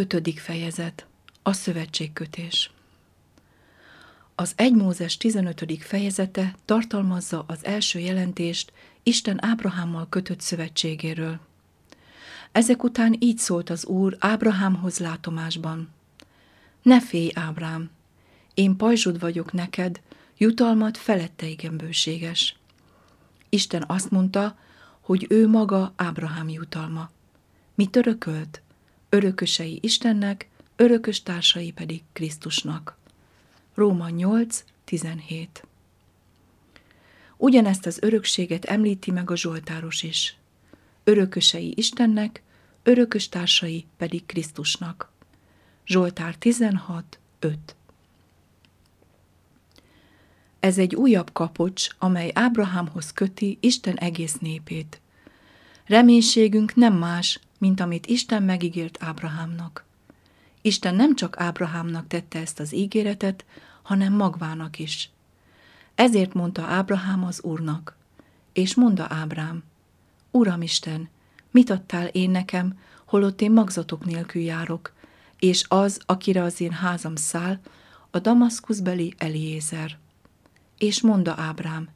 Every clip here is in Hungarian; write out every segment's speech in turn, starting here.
Ötödik fejezet. A szövetségkötés. Az 1 Mózes 15. fejezete tartalmazza az első jelentést Isten Ábrahámmal kötött szövetségéről. Ezek után így szólt az Úr Ábrahámhoz látomásban. Ne félj, Ábrám, én pajzsod vagyok neked, jutalmat felette igen bőséges. Isten azt mondta, hogy ő maga Ábrahám jutalma. Mit örökölt? Örökösei Istennek, örökös társai pedig Krisztusnak. Róma 8, 17 Ugyanezt az örökséget említi meg a Zsoltáros is. Örökösei Istennek, örökös társai pedig Krisztusnak. Zsoltár 16, 5 Ez egy újabb kapocs, amely Ábrahámhoz köti Isten egész népét. Reménységünk nem más, mint amit Isten megígért Ábrahámnak. Isten nem csak Ábrahámnak tette ezt az ígéretet, hanem magvának is. Ezért mondta Ábrahám az Úrnak, és mondta Ábrám, Uram Isten, mit adtál én nekem, holott én magzatok nélkül járok, és az, akire az én házam száll, a Damaszkuszbeli Eliézer. És mondta Ábrám,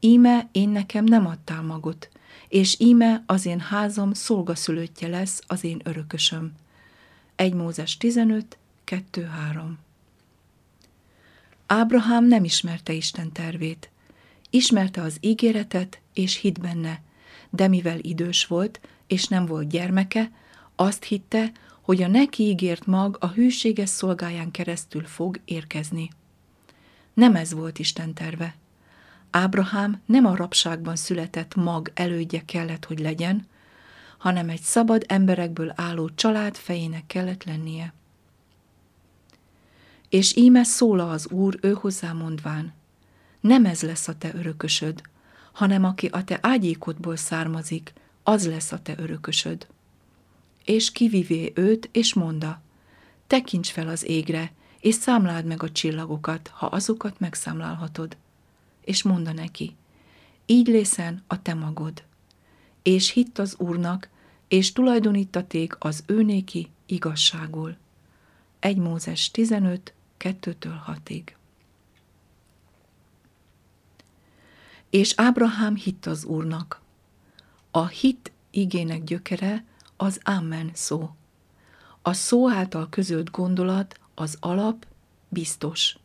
íme én nekem nem adtál magot, és íme az én házam szolgaszülöttje lesz az én örökösöm. 1 Mózes 15, 2, 3 Ábrahám nem ismerte Isten tervét. Ismerte az ígéretet, és hit benne, de mivel idős volt, és nem volt gyermeke, azt hitte, hogy a neki ígért mag a hűséges szolgáján keresztül fog érkezni. Nem ez volt Isten terve. Ábrahám nem a rabságban született mag elődje kellett, hogy legyen, hanem egy szabad emberekből álló család fejének kellett lennie. És íme szóla az Úr ő hozzá mondván, nem ez lesz a te örökösöd, hanem aki a te ágyékodból származik, az lesz a te örökösöd. És kivivé őt, és monda, tekints fel az égre, és számláld meg a csillagokat, ha azokat megszámlálhatod és monda neki, így lészen a te magod. És hitt az Úrnak, és tulajdonítaték az őnéki igazságul. 1 Mózes 15, 2-től 6-ig. És Ábrahám hitt az Úrnak. A hit igének gyökere az Amen szó. A szó által közölt gondolat, az alap biztos.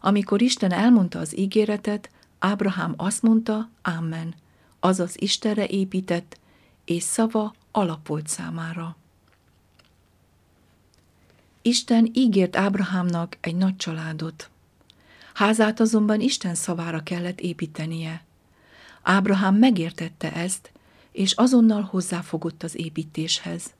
Amikor Isten elmondta az ígéretet, Ábrahám azt mondta, Amen, azaz Istenre épített, és szava alapolt számára. Isten ígért Ábrahámnak egy nagy családot. Házát azonban Isten szavára kellett építenie. Ábrahám megértette ezt, és azonnal hozzáfogott az építéshez.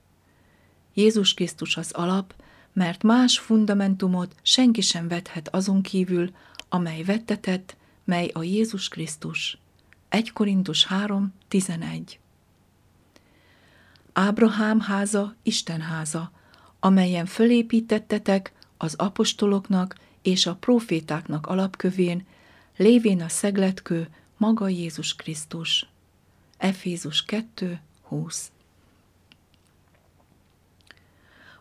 Jézus Krisztus az alap, mert más fundamentumot senki sem vethet azon kívül, amely vettetett, mely a Jézus Krisztus. 1 Korintus 3, 11 Ábrahám háza Isten háza, amelyen fölépítettetek az apostoloknak és a profétáknak alapkövén, lévén a szegletkő maga Jézus Krisztus. Efézus 2, 20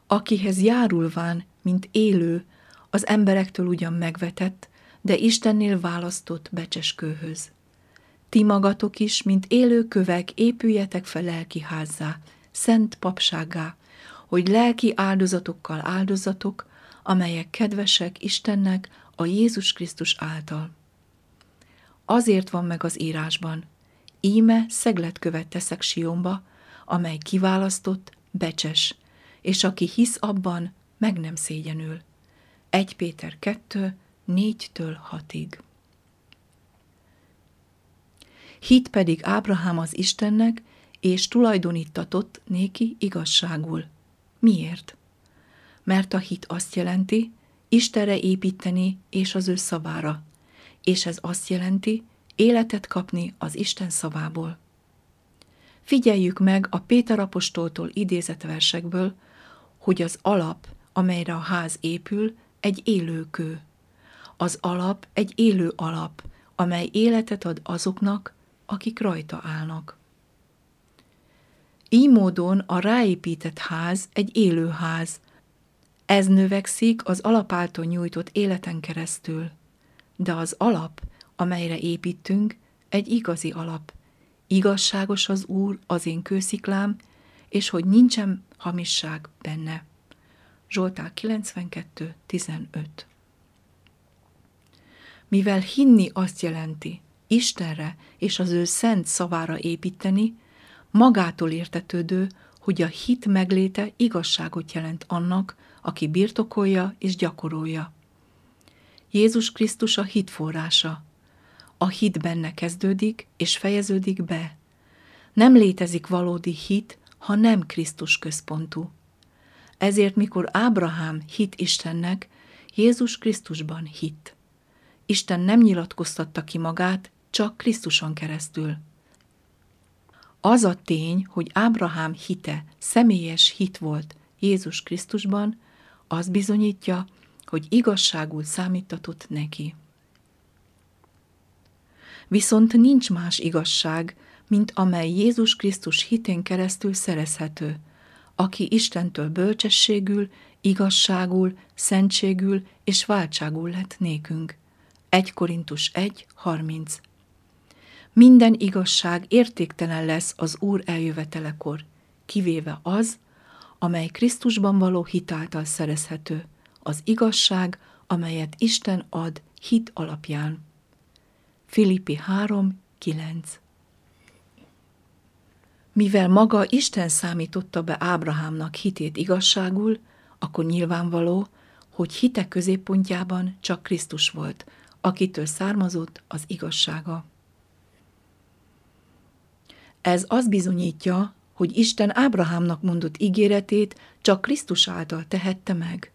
akihez járulván, mint élő, az emberektől ugyan megvetett, de Istennél választott becseskőhöz. Ti magatok is, mint élő kövek, épüljetek fel lelki házzá, szent papságá, hogy lelki áldozatokkal áldozatok, amelyek kedvesek Istennek a Jézus Krisztus által. Azért van meg az írásban, íme szegletkövet teszek Sionba, amely kiválasztott, becses, és aki hisz abban, meg nem szégyenül. 1 Péter 2, 4-től 6-ig. Hit pedig Ábrahám az Istennek, és tulajdonítatott néki igazságul. Miért? Mert a hit azt jelenti, Istenre építeni és az ő szavára, és ez azt jelenti, életet kapni az Isten szavából. Figyeljük meg a Péter apostoltól idézett versekből, hogy az alap, amelyre a ház épül, egy élő kő. Az alap egy élő alap, amely életet ad azoknak, akik rajta állnak. Így módon a ráépített ház egy élő ház. Ez növekszik az alap által nyújtott életen keresztül. De az alap, amelyre építünk, egy igazi alap. Igazságos az Úr, az én kősziklám, és hogy nincsen hamisság benne. Zsoltár 92, 15 Mivel hinni azt jelenti, Istenre és az ő szent szavára építeni, magától értetődő, hogy a hit megléte igazságot jelent annak, aki birtokolja és gyakorolja. Jézus Krisztus a hit forrása. A hit benne kezdődik és fejeződik be. Nem létezik valódi hit, ha nem Krisztus központú. Ezért, mikor Ábrahám hit Istennek, Jézus Krisztusban hit. Isten nem nyilatkoztatta ki magát, csak Krisztuson keresztül. Az a tény, hogy Ábrahám hite személyes hit volt Jézus Krisztusban, az bizonyítja, hogy igazságul számítatott neki. Viszont nincs más igazság, mint amely Jézus Krisztus hitén keresztül szerezhető, aki Istentől bölcsességül, igazságul, szentségül és váltságul lett nékünk. 1 Korintus 1, 30 Minden igazság értéktelen lesz az Úr eljövetelekor, kivéve az, amely Krisztusban való hitáltal szerezhető, az igazság, amelyet Isten ad hit alapján. Filippi 3, 9 Mivel maga Isten számította be Ábrahámnak hitét igazságul, akkor nyilvánvaló, hogy hite középpontjában csak Krisztus volt, akitől származott az igazsága. Ez azt bizonyítja, hogy Isten Ábrahámnak mondott ígéretét csak Krisztus által tehette meg.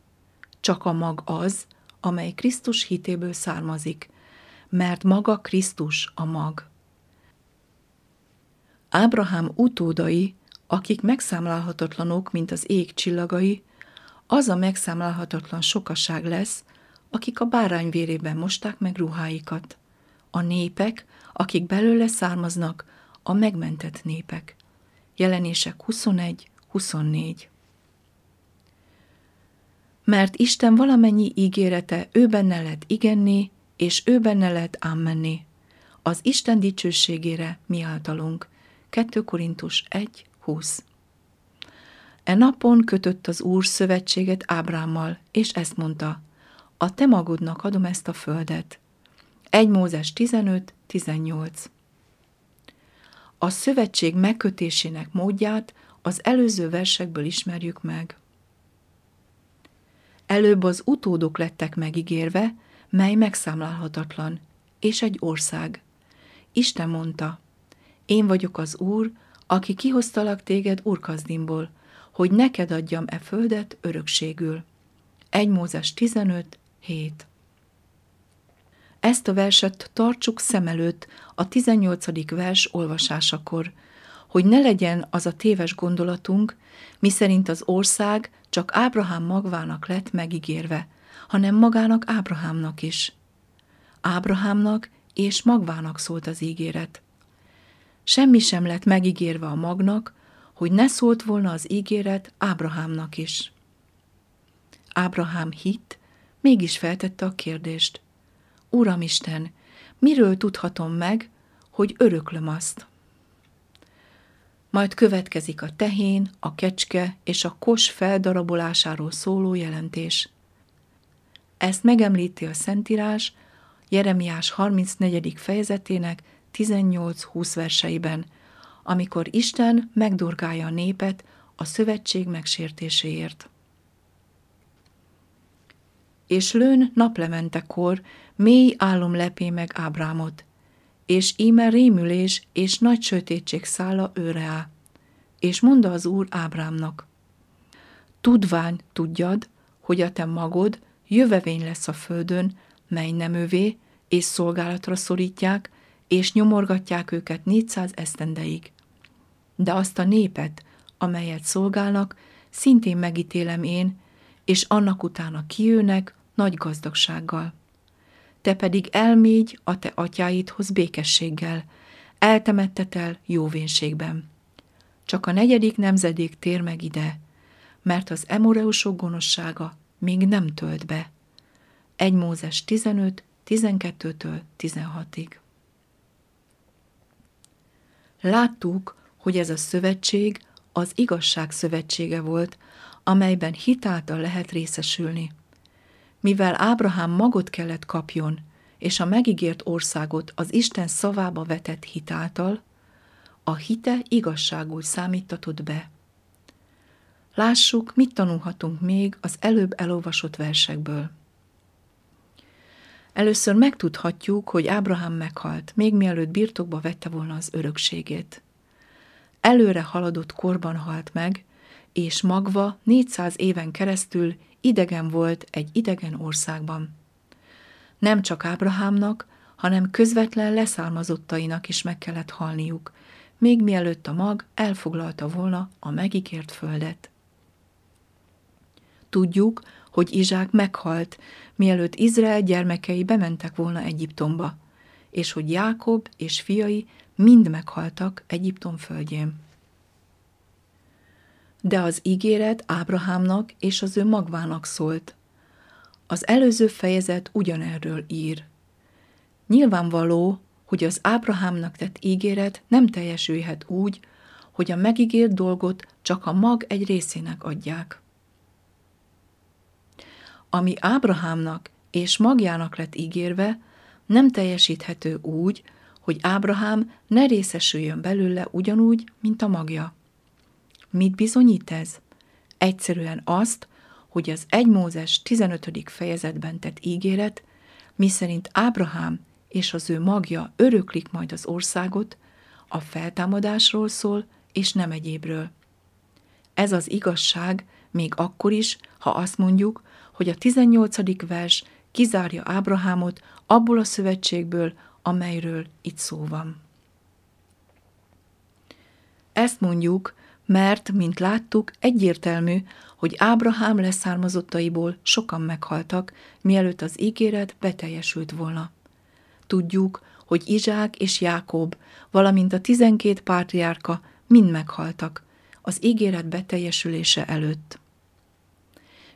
Csak a mag az, amely Krisztus hitéből származik, mert maga Krisztus a mag. Ábrahám utódai, akik megszámlálhatatlanok, mint az ég csillagai, az a megszámlálhatatlan sokaság lesz, akik a bárány vérében mosták meg ruháikat. A népek, akik belőle származnak, a megmentett népek. Jelenések 21-24 Mert Isten valamennyi ígérete ő benne lett igenni, és ő benne lett ámmenni. Az Isten dicsőségére mi általunk. 2 Korintus 1, 20 E napon kötött az Úr szövetséget Ábrámmal, és ezt mondta, a te magodnak adom ezt a földet. 1 Mózes 15, 18 A szövetség megkötésének módját az előző versekből ismerjük meg. Előbb az utódok lettek megígérve, mely megszámlálhatatlan, és egy ország. Isten mondta, én vagyok az Úr, aki kihoztalak téged Urkazdimból, hogy neked adjam e földet örökségül. 1 Mózes 15, 7 Ezt a verset tartsuk szem előtt a 18. vers olvasásakor, hogy ne legyen az a téves gondolatunk, miszerint az ország csak Ábrahám magvának lett megígérve, hanem magának Ábrahámnak is. Ábrahámnak és magvának szólt az ígéret. Semmi sem lett megígérve a magnak, hogy ne szólt volna az ígéret Ábrahámnak is. Ábrahám hit, mégis feltette a kérdést. Uramisten, miről tudhatom meg, hogy öröklöm azt? Majd következik a tehén, a kecske és a kos feldarabolásáról szóló jelentés. Ezt megemlíti a Szentírás Jeremiás 34. fejezetének 18-20 verseiben, amikor Isten megdurgálja a népet a szövetség megsértéséért. És lőn naplementekor mély álom lepé meg Ábrámot, és íme rémülés és nagy sötétség szálla őre áll. És mondta az Úr Ábrámnak, tudvány tudjad, hogy a te magod jövevény lesz a földön, mely nem övé, és szolgálatra szorítják, és nyomorgatják őket 400 esztendeig. De azt a népet, amelyet szolgálnak, szintén megítélem én, és annak utána kijönnek nagy gazdagsággal. Te pedig elmégy a te atyáidhoz békességgel, eltemettetel jóvénségben. csak a negyedik nemzedék tér meg ide, mert az emoreusok gonoszsága még nem tölt be. 1 Mózes 15, 12-től 16-ig. Láttuk, hogy ez a szövetség az igazság szövetsége volt, amelyben hitáltal lehet részesülni. Mivel Ábrahám magot kellett kapjon, és a megígért országot az Isten szavába vetett hitáltal, a hite igazságul számítatott be. Lássuk, mit tanulhatunk még az előbb elolvasott versekből. Először megtudhatjuk, hogy Ábrahám meghalt, még mielőtt birtokba vette volna az örökségét. Előre haladott korban halt meg, és magva 400 éven keresztül idegen volt egy idegen országban. Nem csak Ábrahámnak, hanem közvetlen leszármazottainak is meg kellett halniuk, még mielőtt a mag elfoglalta volna a megígért földet. Tudjuk, hogy Izsák meghalt, mielőtt Izrael gyermekei bementek volna Egyiptomba, és hogy Jákob és fiai mind meghaltak Egyiptom földjén. De az ígéret Ábrahámnak és az ő magvának szólt. Az előző fejezet ugyanerről ír. Nyilvánvaló, hogy az Ábrahámnak tett ígéret nem teljesülhet úgy, hogy a megígért dolgot csak a mag egy részének adják. Ami Ábrahámnak és magjának lett ígérve, nem teljesíthető úgy, hogy Ábrahám ne részesüljön belőle ugyanúgy, mint a magja. Mit bizonyít ez? Egyszerűen azt, hogy az 1 Mózes 15. fejezetben tett ígéret, miszerint Ábrahám és az ő magja öröklik majd az országot, a feltámadásról szól, és nem egyébről. Ez az igazság még akkor is, ha azt mondjuk, hogy a 18. vers kizárja Ábrahámot abból a szövetségből, amelyről itt szó van. Ezt mondjuk, mert, mint láttuk, egyértelmű, hogy Ábrahám leszármazottaiból sokan meghaltak, mielőtt az ígéret beteljesült volna. Tudjuk, hogy Izsák és Jákob, valamint a tizenkét pátriárka mind meghaltak, az ígéret beteljesülése előtt.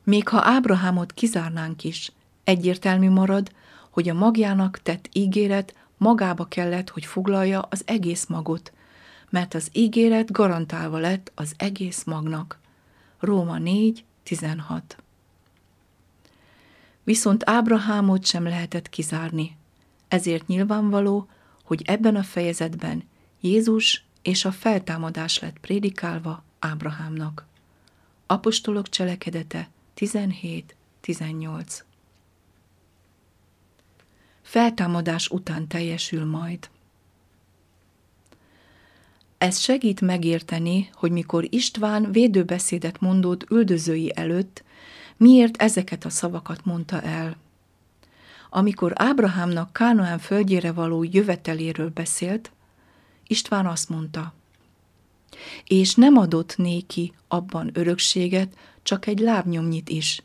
Még ha Ábrahámot kizárnánk is, egyértelmű marad, hogy a magjának tett ígéret magába kellett, hogy foglalja az egész magot, mert az ígéret garantálva lett az egész magnak. Róma 4, 16 Viszont Ábrahámot sem lehetett kizárni, ezért nyilvánvaló, hogy ebben a fejezetben Jézus és a feltámadás lett prédikálva Ábrahámnak. Apostolok cselekedete 17-18 Feltámadás után teljesül majd. Ez segít megérteni, hogy mikor István védőbeszédet mondott üldözői előtt, miért ezeket a szavakat mondta el. Amikor Ábrahámnak Kánoán földjére való jöveteléről beszélt, István azt mondta, és nem adott néki abban örökséget, csak egy lábnyomnyit is,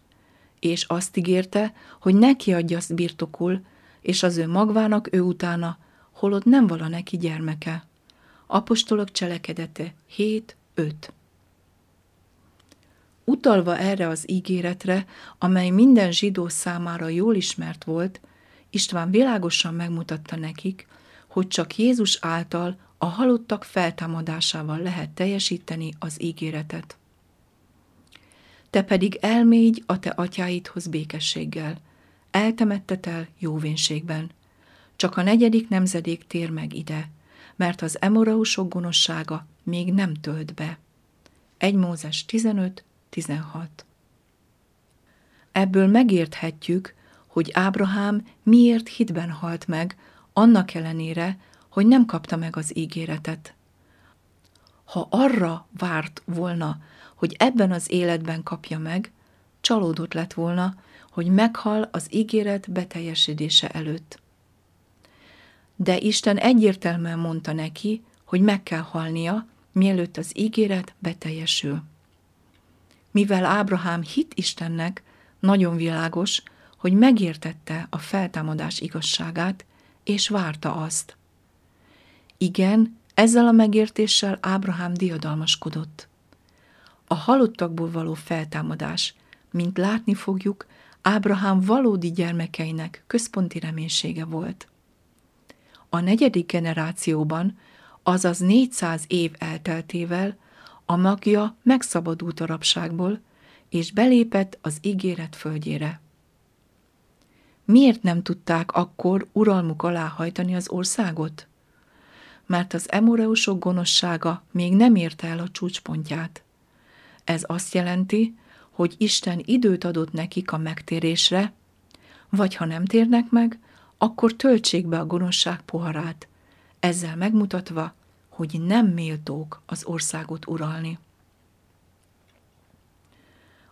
és azt ígérte, hogy neki adja azt birtokul, és az ő magvának ő utána, holott nem vala neki gyermeke. Apostolok cselekedete 7-5 Utalva erre az ígéretre, amely minden zsidó számára jól ismert volt, István világosan megmutatta nekik, hogy csak Jézus által a halottak feltámadásával lehet teljesíteni az ígéretet. Te pedig elmégy a te atyáidhoz békességgel, eltemettetel jóvénségben. Csak a negyedik nemzedék tér meg ide, mert az emorausok gonoszsága még nem tölt be. 1 Mózes 15, 16 Ebből megérthetjük, hogy Ábrahám miért hitben halt meg, annak ellenére, hogy nem kapta meg az ígéretet. Ha arra várt volna, hogy ebben az életben kapja meg, csalódott lett volna, hogy meghal az ígéret beteljesedése előtt. De Isten egyértelműen mondta neki, hogy meg kell halnia, mielőtt az ígéret beteljesül. Mivel Ábrahám hit Istennek, nagyon világos, hogy megértette a feltámadás igazságát, és várta azt. Igen, Ezzel a megértéssel Ábrahám diadalmaskodott. A halottakból való feltámadás, mint látni fogjuk, Ábrahám valódi gyermekeinek központi reménysége volt. A negyedik generációban, azaz 400 év elteltével a magja megszabadult a rabságból, és belépett az ígéret földjére. Miért nem tudták akkor uralmuk alá hajtani az országot? Mert az emoreusok gonoszsága még nem érte el a csúcspontját. Ez azt jelenti, hogy Isten időt adott nekik a megtérésre, vagy ha nem térnek meg, akkor töltsék be a gonoszság poharát, ezzel megmutatva, hogy nem méltók az országot uralni.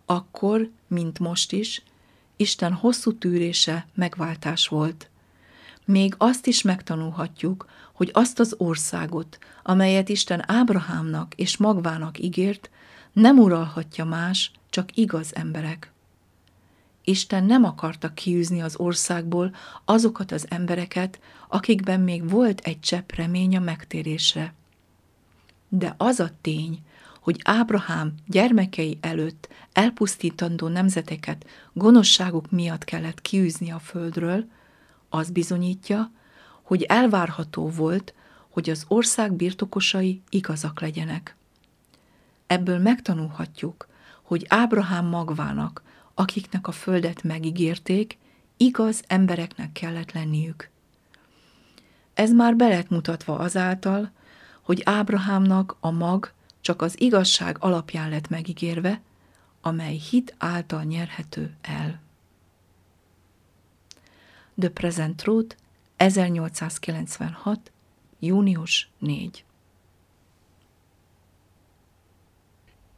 Akkor, mint most is, Isten hosszú tűrése megváltás volt. Még azt is megtanulhatjuk, hogy azt az országot, amelyet Isten Ábrahámnak és magvának ígért, nem uralhatja más, csak igaz emberek. Isten nem akarta kiűzni az országból azokat az embereket, akikben még volt egy csepp remény a megtérésre. De az a tény, hogy Ábrahám gyermekei előtt elpusztítandó nemzeteket gonoszságuk miatt kellett kiűzni a földről, az bizonyítja, hogy elvárható volt, hogy az ország birtokosai igazak legyenek. Ebből megtanulhatjuk, hogy Ábrahám magvának, akiknek a földet megígérték, igaz embereknek kellett lenniük. Ez már belet mutatva azáltal, hogy Ábrahámnak a mag csak az igazság alapján lett megígérve, amely hit által nyerhető el. The Present Truth, 1896. június 4